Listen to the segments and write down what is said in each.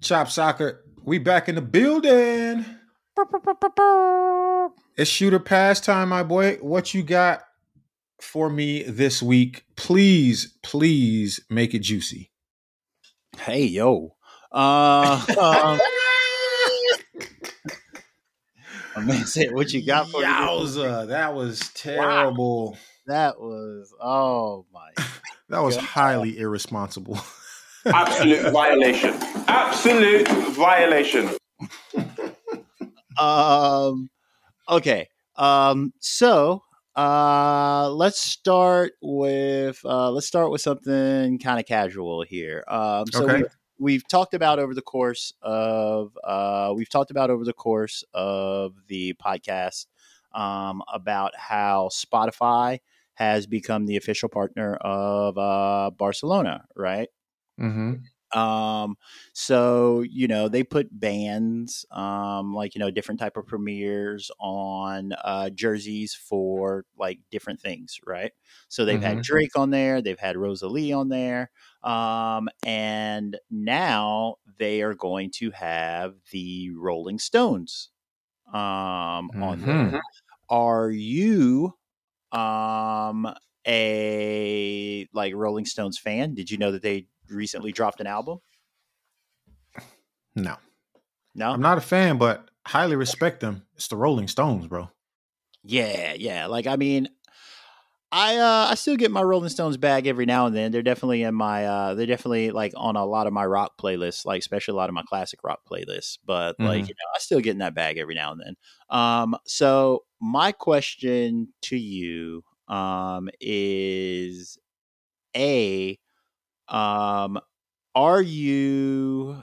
Chop Soccer, we back in the building. It's shoot or pass time, my boy. What you got for me this week? Please, please make it juicy. Hey, yo. Uh, um, I mean, say what you got for Yowza, me? That was terrible. Wow. That was oh my. that was highly irresponsible. Absolute violation. Absolute violation. um. Okay. Um. So. Uh, let's start with uh, let's start with something kind of casual here. Um, so okay. we've, we've, talked about over the course of uh, we've talked about over the course of the podcast um, about how Spotify has become the official partner of uh, Barcelona, right? Mm-hmm. Um, so you know they put bands, um, like you know different type of premieres on uh, jerseys for like different things, right? So they've mm-hmm. had Drake on there, they've had Rosalía on there, um, and now they are going to have the Rolling Stones um, mm-hmm. on there. Mm-hmm. Are you um a like Rolling Stones fan? Did you know that they recently dropped an album? No. No. I'm not a fan, but highly respect them. It's the Rolling Stones, bro. Yeah, yeah. Like I mean, I uh I still get my Rolling Stones bag every now and then. They're definitely in my uh they're definitely like on a lot of my rock playlists, like especially a lot of my classic rock playlists. But mm-hmm. like, you know, I still get in that bag every now and then. Um so my question to you um is a um, are you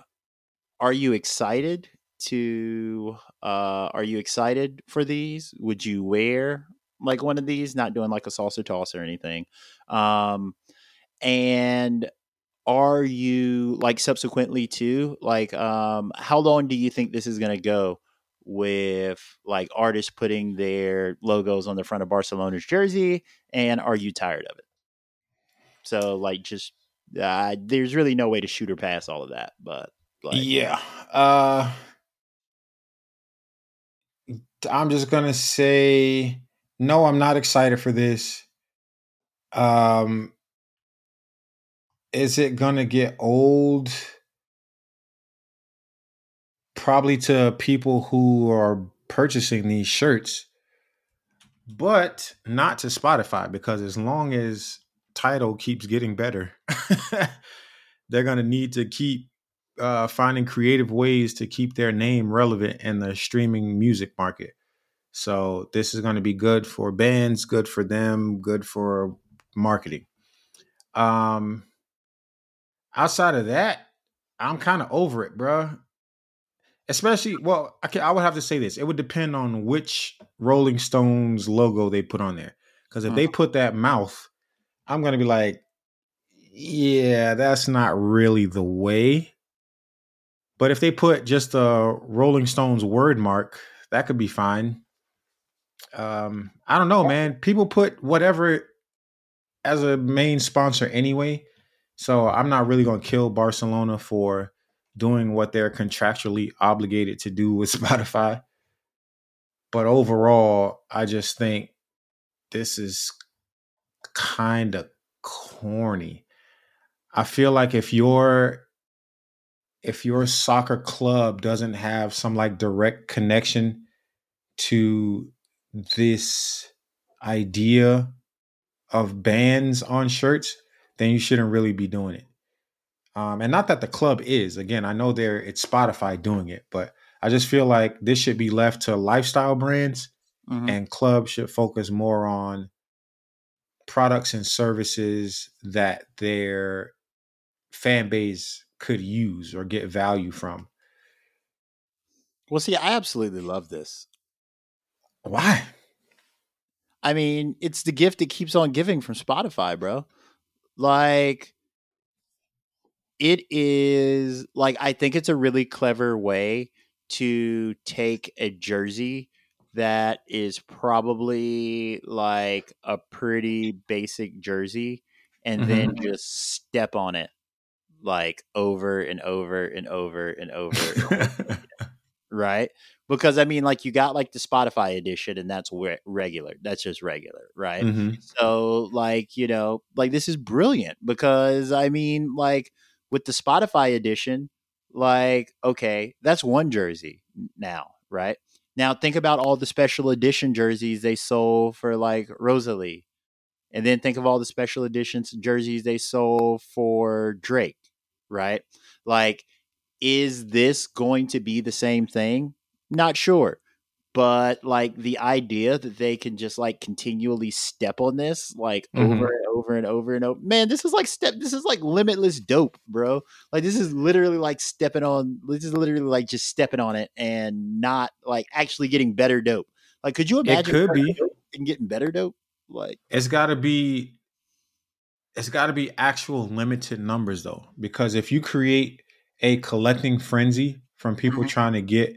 are you excited to uh are you excited for these? Would you wear like one of these? Not doing like a salsa toss or anything. Um and are you like subsequently too like um how long do you think this is going to go with like artists putting their logos on the front of Barcelona's jersey and are you tired of it so like just uh, there's really no way to shoot or pass all of that. But like, yeah, uh, I'm just gonna say no. I'm not excited for this. Um, is it gonna get old? Probably to people who are purchasing these shirts, but not to Spotify because as long as Tidal keeps getting better, they're going to need to keep uh, finding creative ways to keep their name relevant in the streaming music market. So this is going to be good for bands, good for them, good for marketing. Um, outside of that, I'm kind of over it, bro. Especially, well, I, can, I would have to say this: it would depend on which Rolling Stones logo they put on there. Because if they put that mouth I'm going to be like, yeah, that's not really the way. But if they put just a Rolling Stones word mark, that could be fine. Um, I don't know, man. People put whatever as a main sponsor anyway. So I'm not really going to kill Barcelona for doing what they're contractually obligated to do with Spotify. But overall, I just think this is kind of corny. I feel like if your if your soccer club doesn't have some like direct connection to this idea of bands on shirts, then you shouldn't really be doing it. Um, and not that the club is. Again, I know there it's Spotify doing it, but I just feel like this should be left to lifestyle brands, mm-hmm. and clubs should focus more on products and services that their fan base could use or get value from. Well, see, I absolutely love this. Why? I mean, it's the gift that keeps on giving from Spotify, bro. Like, it is like I think it's a really clever way to take a jersey that is probably like a pretty basic jersey and then just step on it like over and over and over and over right? Because i mean like you got like the spotify edition and that's re- regular that's just regular right? Mhm. so like you know like this is brilliant because i mean like with the spotify edition like okay that's one jersey now right now think about all the special edition jerseys they sold for like Rosalía and then think of all the special editions jerseys they sold for drake right? Like is this going to be the same thing? Not sure but like the idea that they can just like continually step on this like Mhm. over and over and over and over man this is like step this is like limitless dope bro like this is literally like stepping on this is literally like just stepping on it and not like actually getting better dope like could you imagine it could be. and getting better dope like It's got to be it's got to be actual limited numbers though because if you create a collecting frenzy from people Mhm. trying to get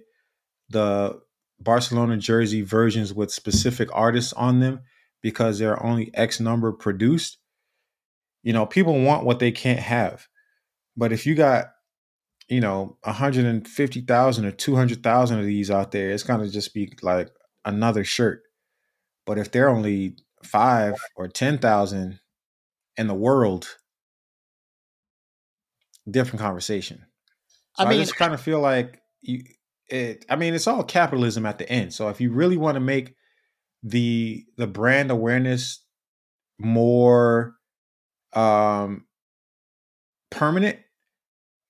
the Barcelona jersey versions with specific artists on them because there are only X number produced, you know, people want what they can't have. But if you got, you know, 150,000 or 200,000 of these out there, it's going to just be like another shirt. But if they're only 5 or 10,000 in the world, different conversation. I So I, mean- just kind of feel like you it I mean it's all capitalism at the end. So if you really want to make the the brand awareness more um permanent,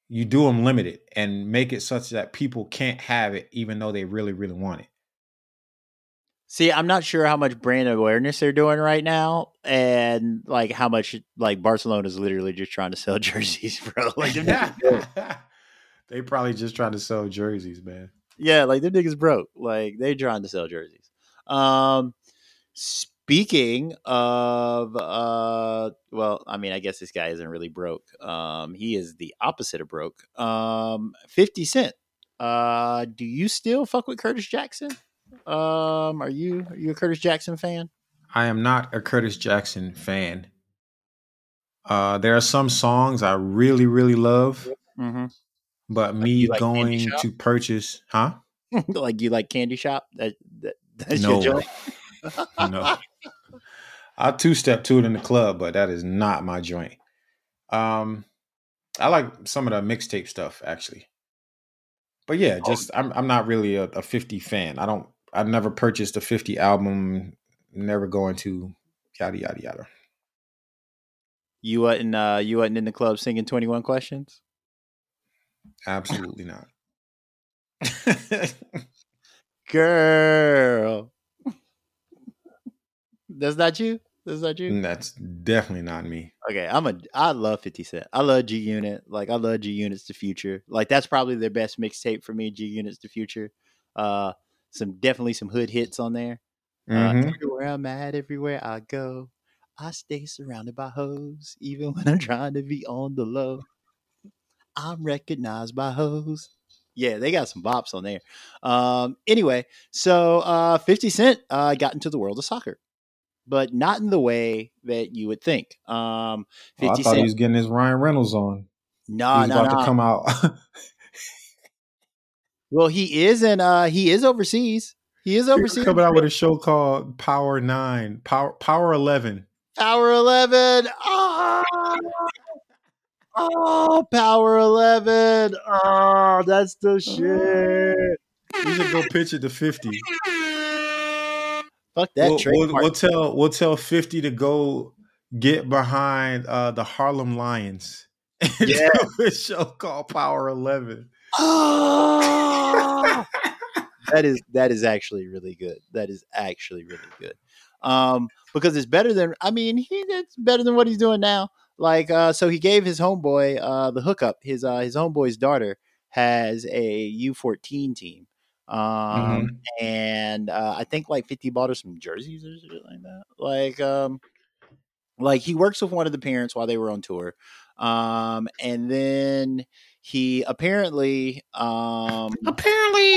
you do them limited and make it such that people can't have it even though they really really want it. See, I'm not sure how much brand awareness they're doing right now, and like how much like Barcelona's literally just trying to sell jerseys, bro. Like, them niggas broke. They probably just trying to sell jerseys, man. yeah, like them niggas broke. Like they're trying to sell jerseys. Um, speaking of, uh, well, I mean, I guess this guy isn't really broke. Um, he is the opposite of broke. Um, Fifty Cent. Uh, do you still fuck with Curtis Jackson? Um, are you are you a Curtis Jackson fan? I am not a Curtis Jackson fan. Uh, there are some songs I really, really love, Mm-hmm. But me like going to purchase, huh? like you like Candy Shop? That, that that's No. your joint. No. I'll two step to it in the club, but that is not my joint. Um, I like some of the mixtape stuff actually, but yeah, just I'm I'm not really a, a 50 fan. I don't. I never purchased a 50 album. Never going to yada yada yada. You wasn't uh you wasn't in the club singing Twenty One Questions. Absolutely not. Girl, that's not you. That's not you. That's definitely not me. Okay, I'm a. I love Fifty Cent. I love G Unit. Like I love G Unit's The Future. Like that's probably their best mixtape for me. G Unit's The Future. Uh, some definitely some hood hits on there. Uh, Mhm. everywhere I'm at, everywhere I go, I stay surrounded by hoes, even when I'm trying to be on the low. I'm recognized by hoes. Yeah, they got some bops on there. Um, anyway, so uh, 50 Cent uh, got into the world of soccer, but not in the way that you would think. Um, Oh, I 50 thought he was getting his Ryan Reynolds on. no, He's no, about no. to come out. Well, he is and Uh, he is overseas. He is He's overseas. coming out with a show called Power Nine, Power Power Eleven. Power 11. Oh, oh, Power 11. Oh, that's the shit. We should go pitch it to fifty. Fuck that We'll, we'll, we'll tell we'll tell fifty to go get behind uh, the Harlem Lions. and Yeah. a show called Power Eleven. Oh! that is that is actually really good. That is actually really good. Um, because it's better than I mean, he that's better than what he's doing now. Like uh, so he gave his homeboy uh, the hookup. His uh, his homeboy's daughter has a U fourteen team, um, Mhm. and uh, I think like fifty bought her some jerseys or something like that. Like um, like he works with one of the parents while they were on tour, um, and then he apparently um Apparently,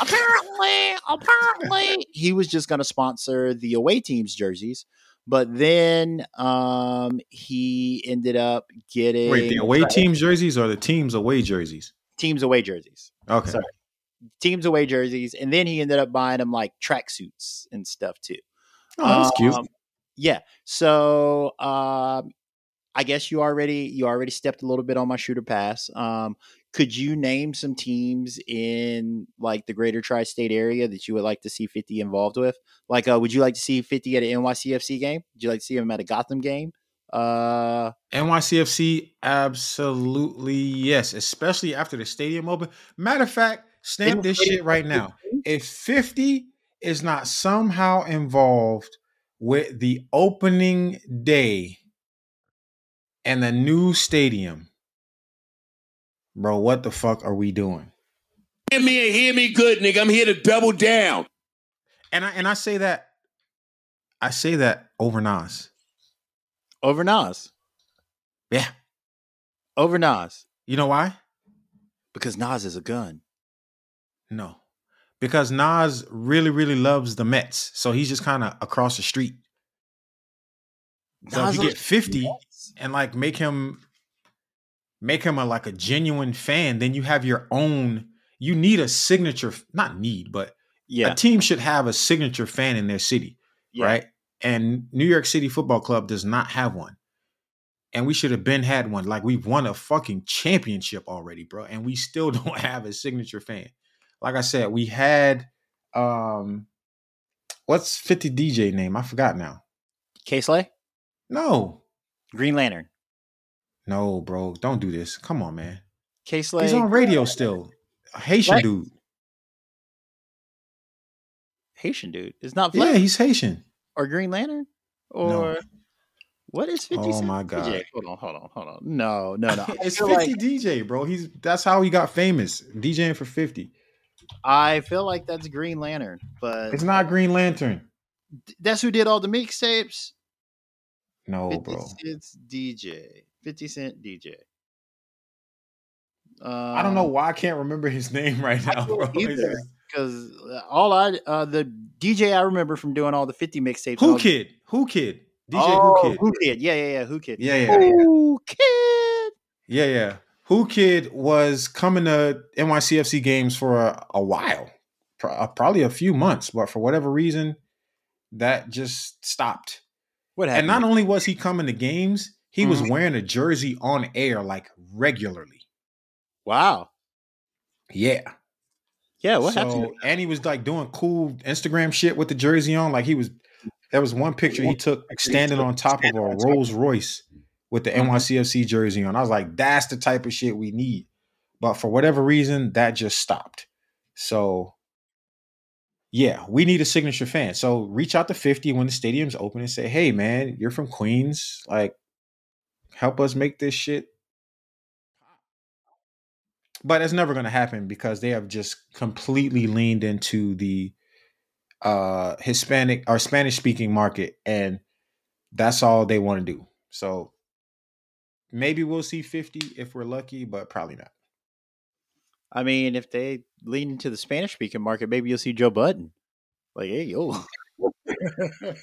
apparently, apparently, he was just going to sponsor the away team's jerseys, but then um, he ended up getting wait, the away team jerseys or the team's away jerseys? teams away jerseys, Okay. Sorry. teams away jerseys, and then he ended up buying them like tracksuits and stuff too. Oh, that's cute. Um, Yeah. So um, I guess you already you already stepped a little bit on my shoot or pass. Um, could you name some teams in like the greater tri-state area that you would like to see 50 involved with? Like, uh, would you like to see 50 at an NYCFC game? Would you like to see him at a Gotham game? Uh, NYCFC, absolutely yes, especially after the stadium open. Matter of fact, stamp this shit right now. If 50 is not somehow involved with the opening day and the new stadium, bro, what the fuck are we doing? Hear me and hear me good, nigga. I'm here to double down. And I and I say that I say that over Nas. over Nas, Yeah. over Nas, You know why? because Nas is a gun. No. Because Nas really, really loves the Mets. So he's just kind of across the street. So if you get 50 and like make him make him a like a genuine fan, then you have your own you need a signature not need, but Yeah, a team should have a signature fan in their city, yeah. right? And New York City Football Club does not have one. And we should have been had one. Like we've won a fucking championship already, bro. And we still don't have a signature fan. Like I said, we had um what's 50 DJ name? I forgot now. Kay Slay, No. Green Lantern, No, bro. Don't do this. Come on, man. Kay Slay. He's on radio still. A Haitian dude. Haitian dude. It's not Yeah, he's Haitian. or Green Lantern or No. what is Fifty? Oh Cent my DJ? God. Hold on, hold on, hold on. No, no, no. It's 50 like DJ, bro. He's that's how he got famous. DJing for 50. I feel like that's Green Lantern, but It's not Green Lantern. that's who did all the mixtapes. No, 50 bro. It's DJ. Fifty Cent DJ. Um, I don't know why I can't remember his name right now, bro. It's either. just- because all I uh, the DJ I remember from doing all the fifty mixtapes. Who all- Kid? Whoo Kid? DJ Oh, Whoo Kid? Whoo Kid? Yeah, yeah, yeah. Whoo Kid? Yeah, yeah. Whoo Kid? Yeah, yeah. Whoo Kid was coming to NYCFC games for a, a while, Pro- uh, probably a few months, but for whatever reason, that just stopped. What happened? And not only was he coming to games, he was Mhm. wearing a jersey on air like regularly. wow. Yeah. Yeah. What so, happened? And he was like doing cool Instagram shit with the jersey on. Like he was, there was one picture he took standing on top of a Rolls Royce with the Mhm. NYCFC jersey on. I was like, that's the type of shit we need. But for whatever reason, that just stopped. So, yeah, we need a signature fan. So reach out to 50 when the stadium's open and say, hey, man, you're from Queens. Like, help us make this shit but it's never going to happen because they have just completely leaned into the uh hispanic or spanish speaking market and that's all they want to do so maybe we'll see 50 if we're lucky but probably not I mean, if they lean into the Spanish speaking market, maybe you'll see Joe Budden. Like, hey, yo.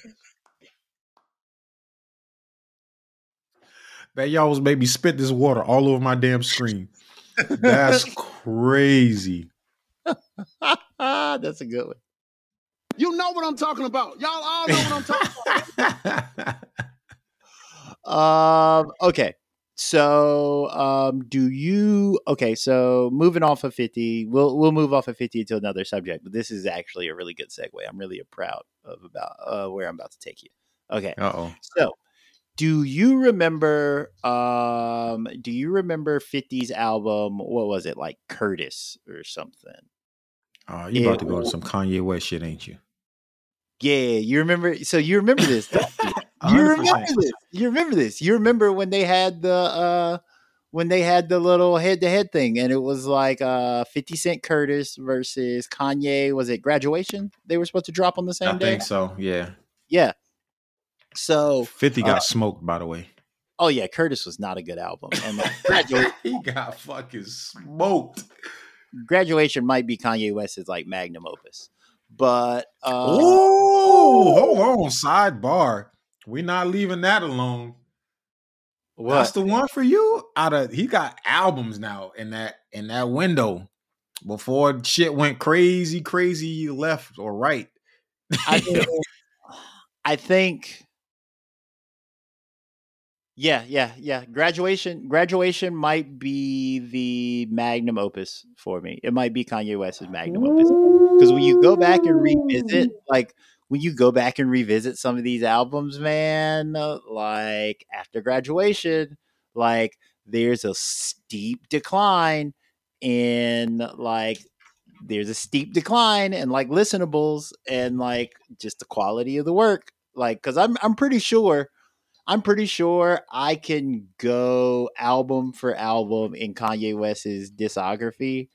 that y'all was maybe spit this water all over my damn screen that's crazy That's a good one. You know what I'm talking about. Y'all all know what I'm talking about. Um, okay. So, um, do you okay? So, moving off of fifty, we'll we'll move off of fifty to another subject. But this is actually a really good segue. I'm really proud of about uh, where I'm about to take you. Okay, uh-oh so do you remember? Um, do you remember 50's album? What was it like, Curtis or something? uh, you about to go to some kanye west shit ain't you Yeah, you remember? So you remember this? you? You 100%. remember this? You remember this? You remember when they had the uh when they had the little head to head thing and it was like uh 50 Cent Curtis versus Kanye was it graduation they were supposed to drop on the same I day? I think so. Yeah. Yeah. So 50 got Uh, smoked, by the way. oh yeah, Curtis was not a good album. And like, graduation he got fucking smoked. graduation might be Kanye West's like magnum opus. But uh Oh, hold on. Sidebar. We're not leaving that alone. That's the one for you. Out of he got albums now in that in that window. Before shit went crazy, crazy left or right. I, mean, I think yeah, yeah, yeah. Graduation graduation might be the magnum opus for me. It might be Kanye West's magnum opus. Because when you go back and revisit, like when you go back and revisit some of these albums, man, like after graduation, like there's a steep decline in like there's a steep decline in like listenables and like just the quality of the work. Like, because I'm I'm pretty sure. I'm pretty sure I can go album for album in Kanye West's discography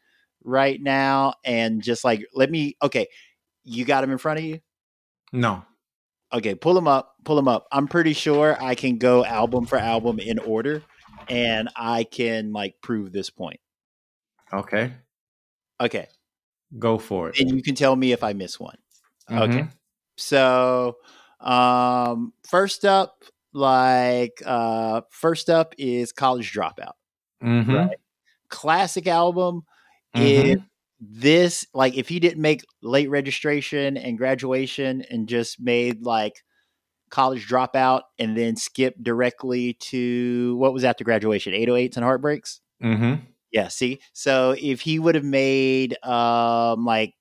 right now and just like let me okay, you got him in front of you? No. Okay, pull them up, pull them up. I'm pretty sure I can go album for album in order and I can like prove this point. Okay. Okay. Go for it. And you can tell me if I miss one. Okay. Mhm. So, um first up like uh first up is College Dropout. Mhm. Right. Classic album. Mhm. If this like if he didn't make late registration and graduation and just made like college dropout and then skip directly to what was after graduation 808s and heartbreaks mm-hmm. yeah see so if he would have made um like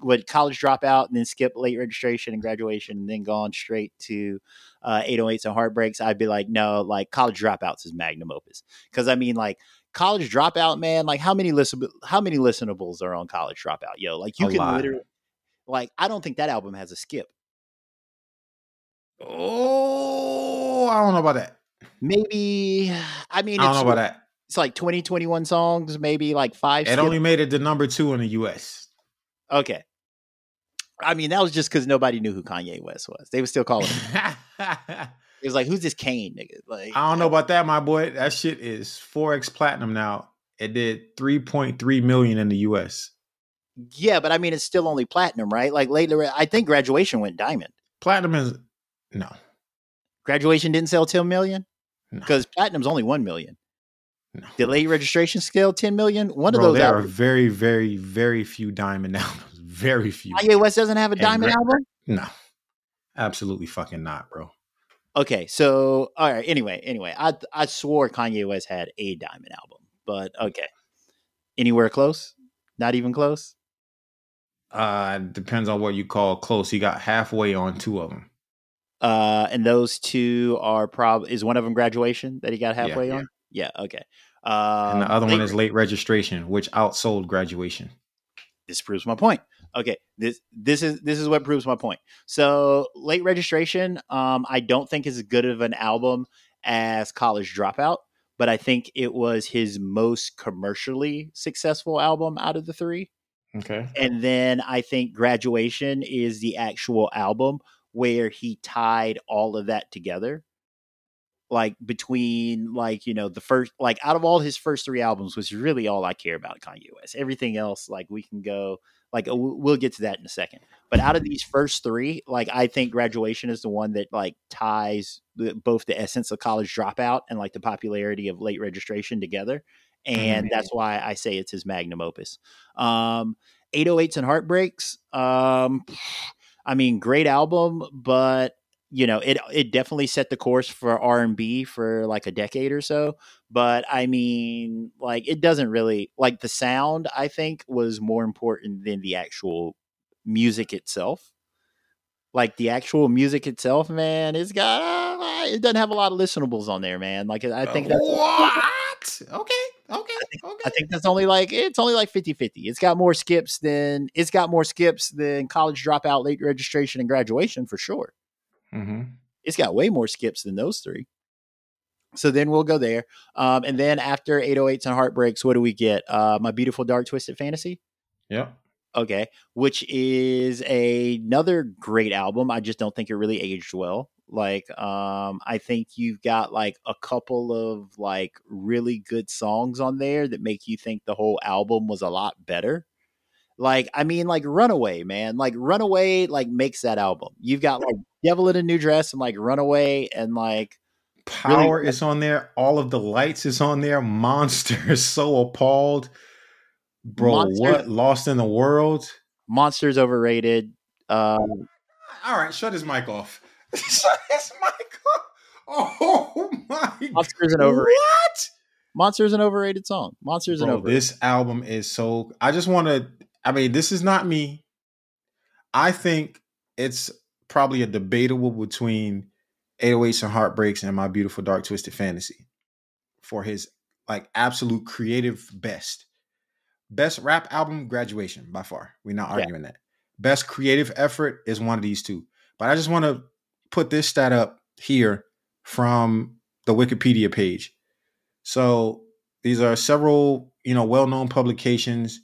would college dropout and then skip late registration and graduation and then gone straight to uh 808s and heartbreaks i'd be like no like college dropouts is magnum opus because i mean like college dropout man like how many listen how many listenables are on college dropout yo like you A can lot. literally like i don't think that album has a skip Oh, I don't know about that. maybe i mean I don't it's, know about that. it's like 20 21 songs maybe like five It skip- only made it to number two in the US. okay i mean that was just because nobody knew who kanye west was they were still calling him I it was like who's this kane nigga like I don't know about that, my boy. That shit is 4x platinum now. It did 3.3 million in the US. Yeah, but I mean, it's still only platinum, right? Like later, I think graduation went diamond. Platinum is no. Graduation didn't sell 10 million No. because platinum's only 1 million. No. Late registration scale 10 million? One Bro, of those there are very, very, very few diamond albums. Very few. Kanye West doesn't have a And diamond album? No. Absolutely fucking not, bro. Okay, so, all right. Anyway, anyway, I, I swore Kanye West had a diamond album, but okay. Anywhere close? Not even close? Uh depends on what you call close. He got halfway on two of them. Uh, and those two are prob is one of them graduation that he got halfway yeah. on? Yeah, okay. Uh, and the other one is late registration, which outsold graduation. this proves my point. Okay, this this is this is what proves my point. So late registration, um, I don't think is as good of an album as College Dropout, but I think it was his most commercially successful album out of the three. Okay. And then I think Graduation is the actual album where he tied all of that together. Like between like, you know, the first like out of all his first three albums, which is really all I care about Kanye West. Everything else, like we can go like uh, we'll get to that in a second. But out of these first three, like I think Graduation is the one that like ties the, both the essence of college dropout and like the popularity of late registration together. And that's why I say it's his magnum opus. Um, 808s and Heartbreaks. Um, I mean, great album, but you know, it it definitely set the course for R and B for like a decade or so. But I mean, like, it doesn't really like the sound. I think was more important than the actual music itself. Like the actual music itself, man, it's got uh, it doesn't have a lot of listenables on there, man. Like I think that's what? Okay. Okay. Okay. I think that's only like it's only like 50-50. It's got more skips than it's got more skips than college dropout, late registration, and graduation for sure. Hmm It's got way more skips than those three. So then we'll go there. Um, and then after 808s and Heartbreaks, what do we get? Uh, My Beautiful Dark Twisted Fantasy. Yeah. Okay. Which is a, another great album. I just don't think it really aged well. Like, um, I think you've got like a couple of like really good songs on there that make you think the whole album was a lot better. Like, I mean, like Runaway, man. Like Runaway, like makes that album. You've got like Devil in a New Dress and like Runaway and like Power is on there. All of the lights is on there. Monster is so appalled. Bro, what? Lost in the world? Monsters overrated. Um, All right, shut his mic off. shut his mic off. Oh my Monsters an overrated. What? Monsters is an overrated song. Monsters is an overrated. this album is so. I just want to. I mean, this is not me. I think it's probably a debatable between 808s and Heartbreaks and My Beautiful Dark Twisted Fantasy for his like absolute creative best. Best rap album, Graduation, by far. We're not Yeah. arguing that. Best creative effort is one of these two. But I just want to put this stat up here from the Wikipedia page. So these are several, you know, well-known publications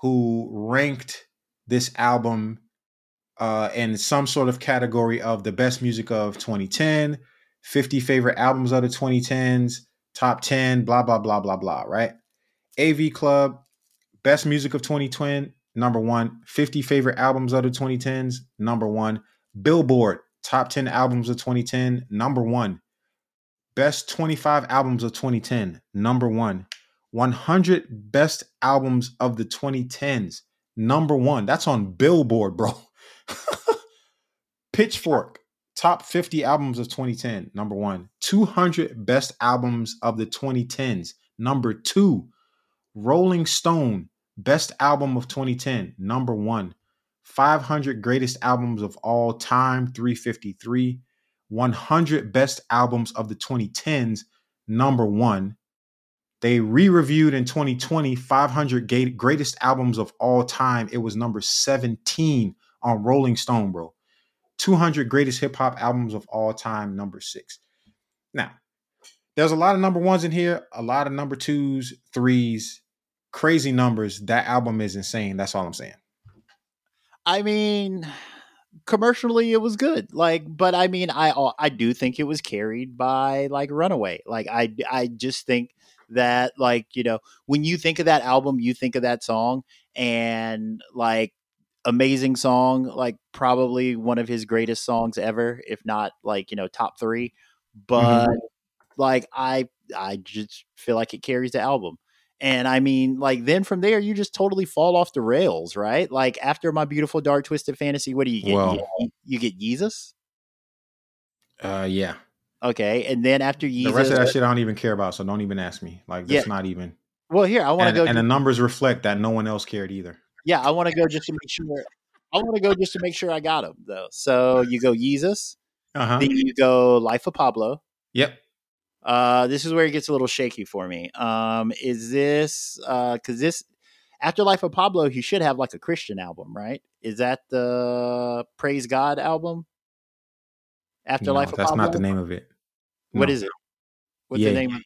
who ranked this album uh, in some sort of category of the best music of 2010, 50 favorite albums of the 2010s, top 10, blah blah blah blah blah. Right? AV Club, best music of 2010, number one. 50 favorite albums of the 2010s, number one. Billboard, top 10 albums of 2010, number one. Best 25 albums of 2010, number one. 100 best albums of the 2010s, number one. That's on Billboard, bro. Pitchfork, top 50 albums of 2010, number one. 200 best albums of the 2010s, number two. Rolling Stone, best album of 2010, number one. 500 greatest albums of all time, 353. 100 best albums of the 2010s, number one. They re reviewed in 2020 500 ga- greatest albums of all time. It was number 17 on Rolling Stone, bro. 200 greatest hip hop albums of all time, number six. Now, there's a lot of number ones in here, a lot of number twos, threes, crazy numbers. That album is insane. That's all I'm saying. I mean, commercially it was good. Like, but I mean, I I do think it was carried by like Runaway. Like, I I just think that like you know when you think of that album, you think of that song, and like amazing song, like probably one of his greatest songs ever, if not like you know top three. But like I I just feel like it carries the album. And I mean, like then from there, you just totally fall off the rails, right? Like after my beautiful dark twisted fantasy, what do you get? Well- you, you get Jesus, Uh, yeah. Okay, and then after Jesus. The rest of that shit I don't even care about, so don't even ask me. Like that's Yeah. not even. well, here I want to go. and the numbers reflect that no one else cared either. yeah, I want to go just to make sure. I want to go just to make sure I got them though. So you go Jesus, Uh huh. then you go Life of Pablo. Yep. Uh, this is where it gets a little shaky for me. Um, is this uh, because this after Life of Pablo, he should have like a Christian album, right? Is that the Praise God album? After No, Life of that's not the name of it. What No. is it? What's Yay. the name?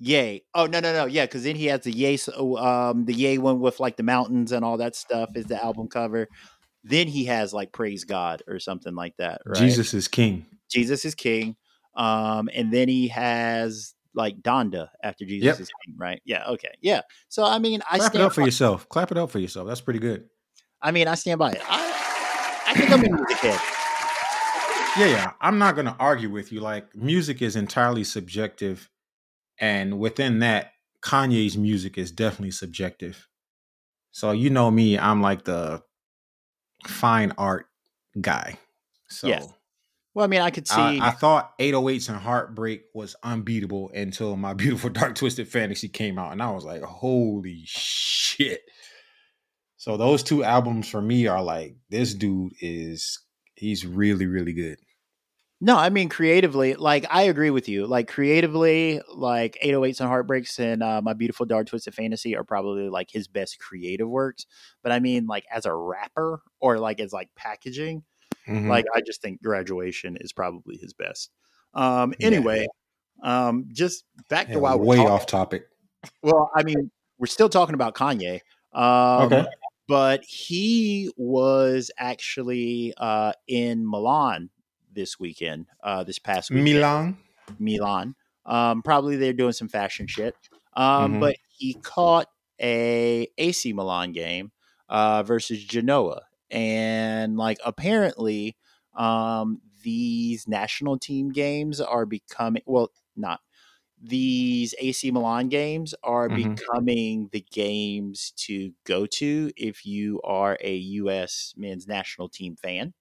Yay! Oh no no no yeah, because then he has the Yay so, um the Yay one with like the mountains and all that stuff is the album cover. Then he has like Praise God or something like that. Right? Jesus is King. Jesus is King. Um, and then he has like Donda after Jesus Yep. is King, right? Yeah, okay. Yeah. So I mean I Clap it stand up for by, yourself. Clap it up for yourself. That's pretty good. I mean I stand by it. I, I think I'm a music head. Yeah, yeah. I'm not gonna argue with you. Like music is entirely subjective, and within that, Kanye's music is definitely subjective. So you know me, I'm like the fine art guy. So Yes. Well, I mean I could see I, I thought 808s and Heartbreak was unbeatable until my beautiful dark twisted fantasy came out, and I was like, holy shit. So those two albums for me are like, this dude is he's really, really good. No, I mean creatively, like I agree with you. Like creatively, like 808s and Heartbreaks and uh, My Beautiful Dark Twisted Fantasy are probably like his best creative works. But I mean, like as a rapper or like as like packaging, Mhm. Like I just think graduation is probably his best. Um, Yeah. anyway, um, just back Yeah, to why we're way talking- off topic. Well, I mean, we're still talking about Kanye. Um, Okay. But he was actually uh, in Milan this weekend, uh, this past weekend. Milan. Milan. Um, probably they're doing some fashion shit. Um, Mhm. But he caught a AC Milan game uh, versus Genoa, and like apparently, um, these national team games are becoming well, not these AC Milan games are Mhm. becoming the games to go to if you are a U.S. men's national team fan.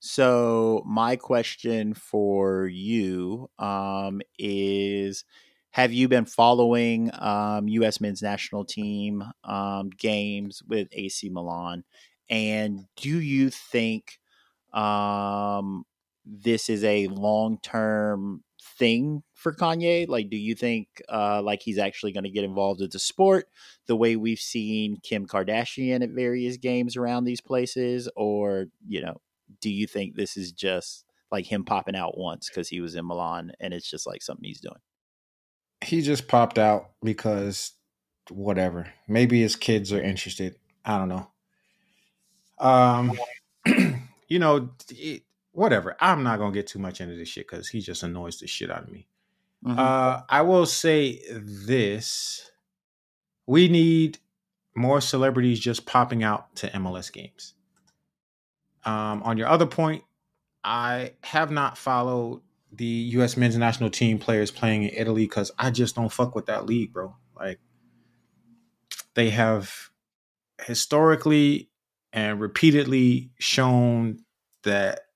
So my question for you um, is: Have you been following um, U.S. men's national team um, games with AC Milan, and do you think um, this is a long-term thing for Kanye? Like, do you think uh, like he's actually going to get involved with the sport the way we've seen Kim Kardashian at various games around these places, or you know? do you think this is just like him popping out once because he was in Milan and it's just like something he's doing? He just popped out because whatever. Maybe his kids are interested. I don't know. Um, you know, it, whatever. I'm not gonna get too much into this shit because he just annoys the shit out of me. Mhm. Uh, I will say this: we need more celebrities just popping out to MLS games. Um, on your other point, I have not followed the U.S. men's national team players playing in Italy because I just don't fuck with that league, bro. Like they have historically and repeatedly shown that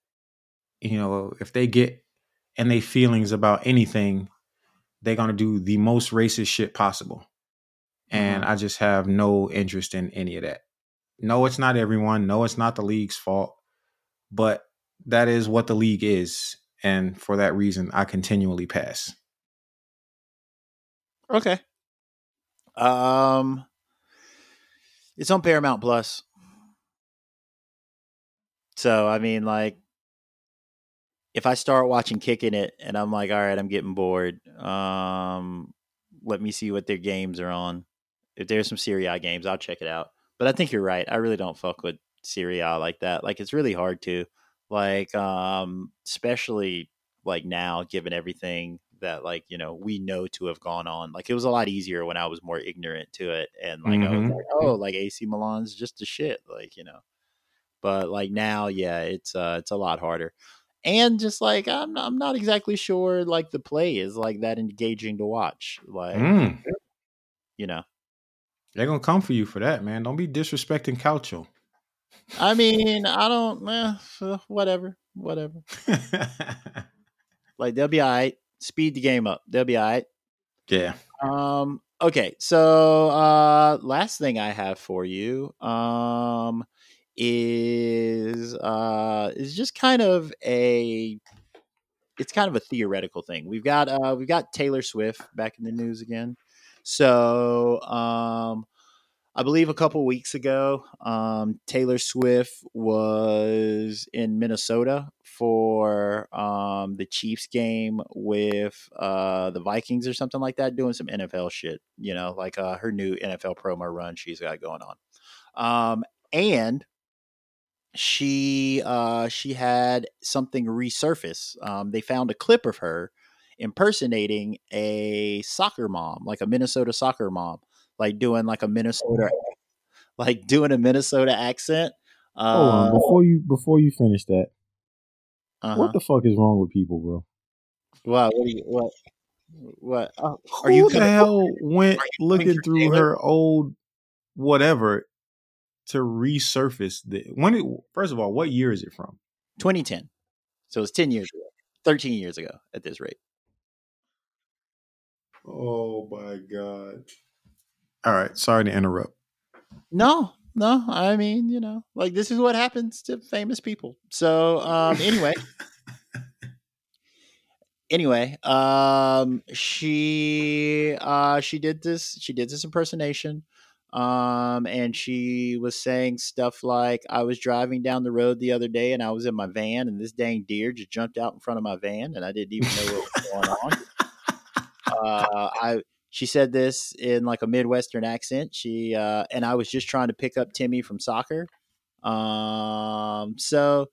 you know if they get in their feelings about anything, they're gonna do the most racist shit possible. And I just have no interest in any of that. No, it's not everyone. No, it's not the league's fault. But that is what the league is. And for that reason, I continually pass. Okay. Um, it's on Paramount Plus. So I mean, like, if I start watching Kicking It and I'm like, all right, I'm getting bored. Um, let me see what their games are on. If there's some Serie A games, I'll check it out. But I think you're right. I really don't fuck with Serie A like that. Like, it's really hard to, like, um, especially like now, given everything that like you know we know to have gone on. Like, it was a lot easier when I was more ignorant to it, and like I was Mhm. like, oh, like AC Milan's just a shit, like you know. But like now, yeah, it's uh, it's a lot harder and just like I'm I'm not exactly sure like the play is like that engaging to watch. Like Mm, you know, they're gonna come for you for that, man. Don't be disrespecting Calcio. I mean, I don't, eh, uh, whatever, whatever. Like they'll be all right. Speed the game up. They'll be all right. yeah. Um. Okay. So, uh, last thing I have for you, um, is uh is just kind of a it's kind of a theoretical thing. We've got uh we've got Taylor Swift back in the news again. So um I believe a couple weeks ago, um, Taylor Swift was in Minnesota for um, the Chiefs game with uh, the Vikings or something like that, doing some NFL shit. You know, like uh, her new NFL promo run she's got going on, um, and she uh, she had something resurface. Um, they found a clip of her impersonating a soccer mom, like a Minnesota soccer mom like doing like a Minnesota, like doing a Minnesota accent. Hold on, Uh, before you before you finish that, uh-huh. what the fuck is wrong with people, bro? What? What? you, what? What? Oh, Who are you the hell went are you coming looking through her old whatever to resurface the when it first of all, what year is it from? 2010. So it's 10 years ago, 13 years ago at this rate. Oh my god. All right, sorry to interrupt. No, no. I mean, you know, like this is what happens to famous people. So, um, anyway, anyway, um, she uh, she did this. She did this impersonation. Um, and she was saying stuff like, "I was driving down the road the other day, and I was in my van, and this dang deer just jumped out in front of my van, and I didn't even know what was going on." Uh, I she said this in like a midwestern accent. She uh, and I was just trying to pick up Timmy from soccer. Um, so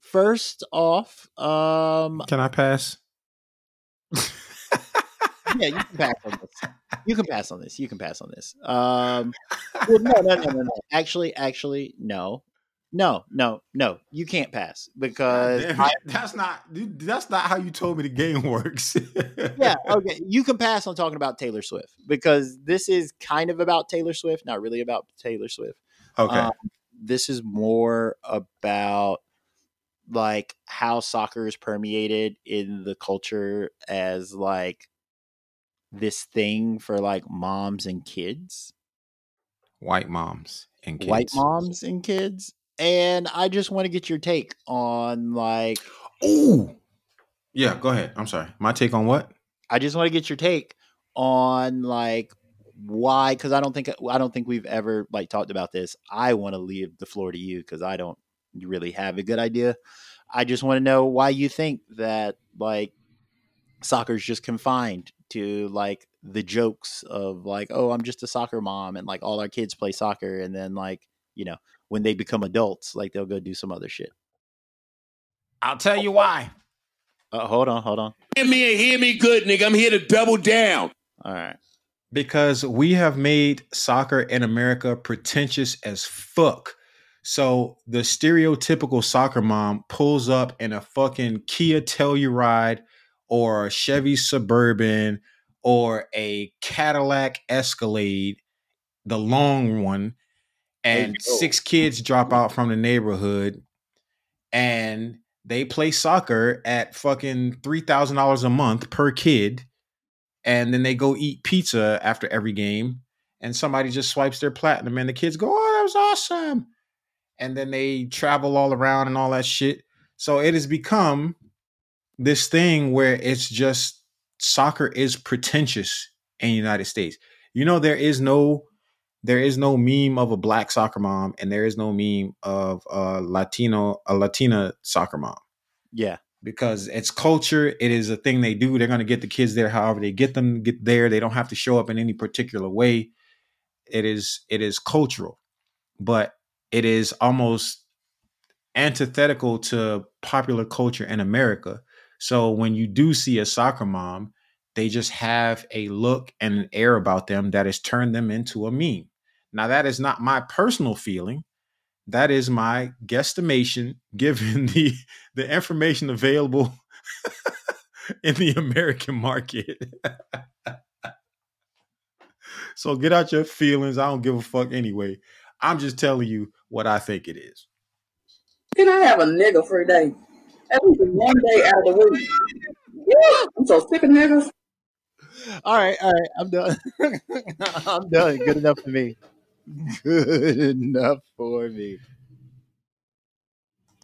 first off, um, Can I pass? yeah, you can pass on this. You can pass on this. You can pass on this. Um, well, no, no, no, no, no. Actually, actually, no, no, no, no. You can't pass because Damn I, that's not that's not how you told me the game works. yeah, okay. You can pass on talking about Taylor Swift because this is kind of about Taylor Swift, not really about Taylor Swift. Okay. Um, this is more about like how soccer is permeated in the culture as like this thing for like moms and kids, White moms and kids. white moms and kids. And I just want to get your take on like Ooh. Yeah, go ahead. I'm sorry. My take on what? I just want to get your take on like why because I don't think I don't think we've ever like talked about this. I want to leave the floor to you because I don't really have a good idea. I just want to know why you think that like soccer is just confined to like the jokes of like oh I'm just a soccer mom and like all our kids play soccer and then like you know when they become adults like they'll go do some other shit. I'll tell you why. Uh, hold on, hold on. Hear me and hear me good, nigga. I'm here to double down. All right. Because we have made soccer in America pretentious as fuck. So the stereotypical soccer mom pulls up in a fucking Kia Telluride or a Chevy Suburban or a Cadillac Escalade, the long one, and six kids drop out from the neighborhood and they play soccer at fucking $3,000 a month per kid and then they go eat pizza after every game and somebody just swipes their platinum and the kids go oh that was awesome and then they travel all around and all that shit. So it has become this thing where it's just soccer is pretentious in the united states you know there is no there is no meme of a black soccer mom and there is no meme of a latino a latina soccer mom Yeah. because it's culture. It is a thing they do. They're going to get the kids there however they get them get there. They don't have to show up in any particular way. It is it is cultural, but it is almost antithetical to popular culture in America. So when you do see a soccer mom, they just have a look and an air about them that has turned them into a meme. Now that is not my personal feeling that is my guesstimation given the the information available in the American market. so get out your feelings. I don't give a fuck anyway. I'm just telling you what I think it is. Can I have a nigga for a day? At least one day out of the week. Yeah, I'm so sick of niggas. All right, all right, I'm done. I'm done. Good enough for me. Good enough for me.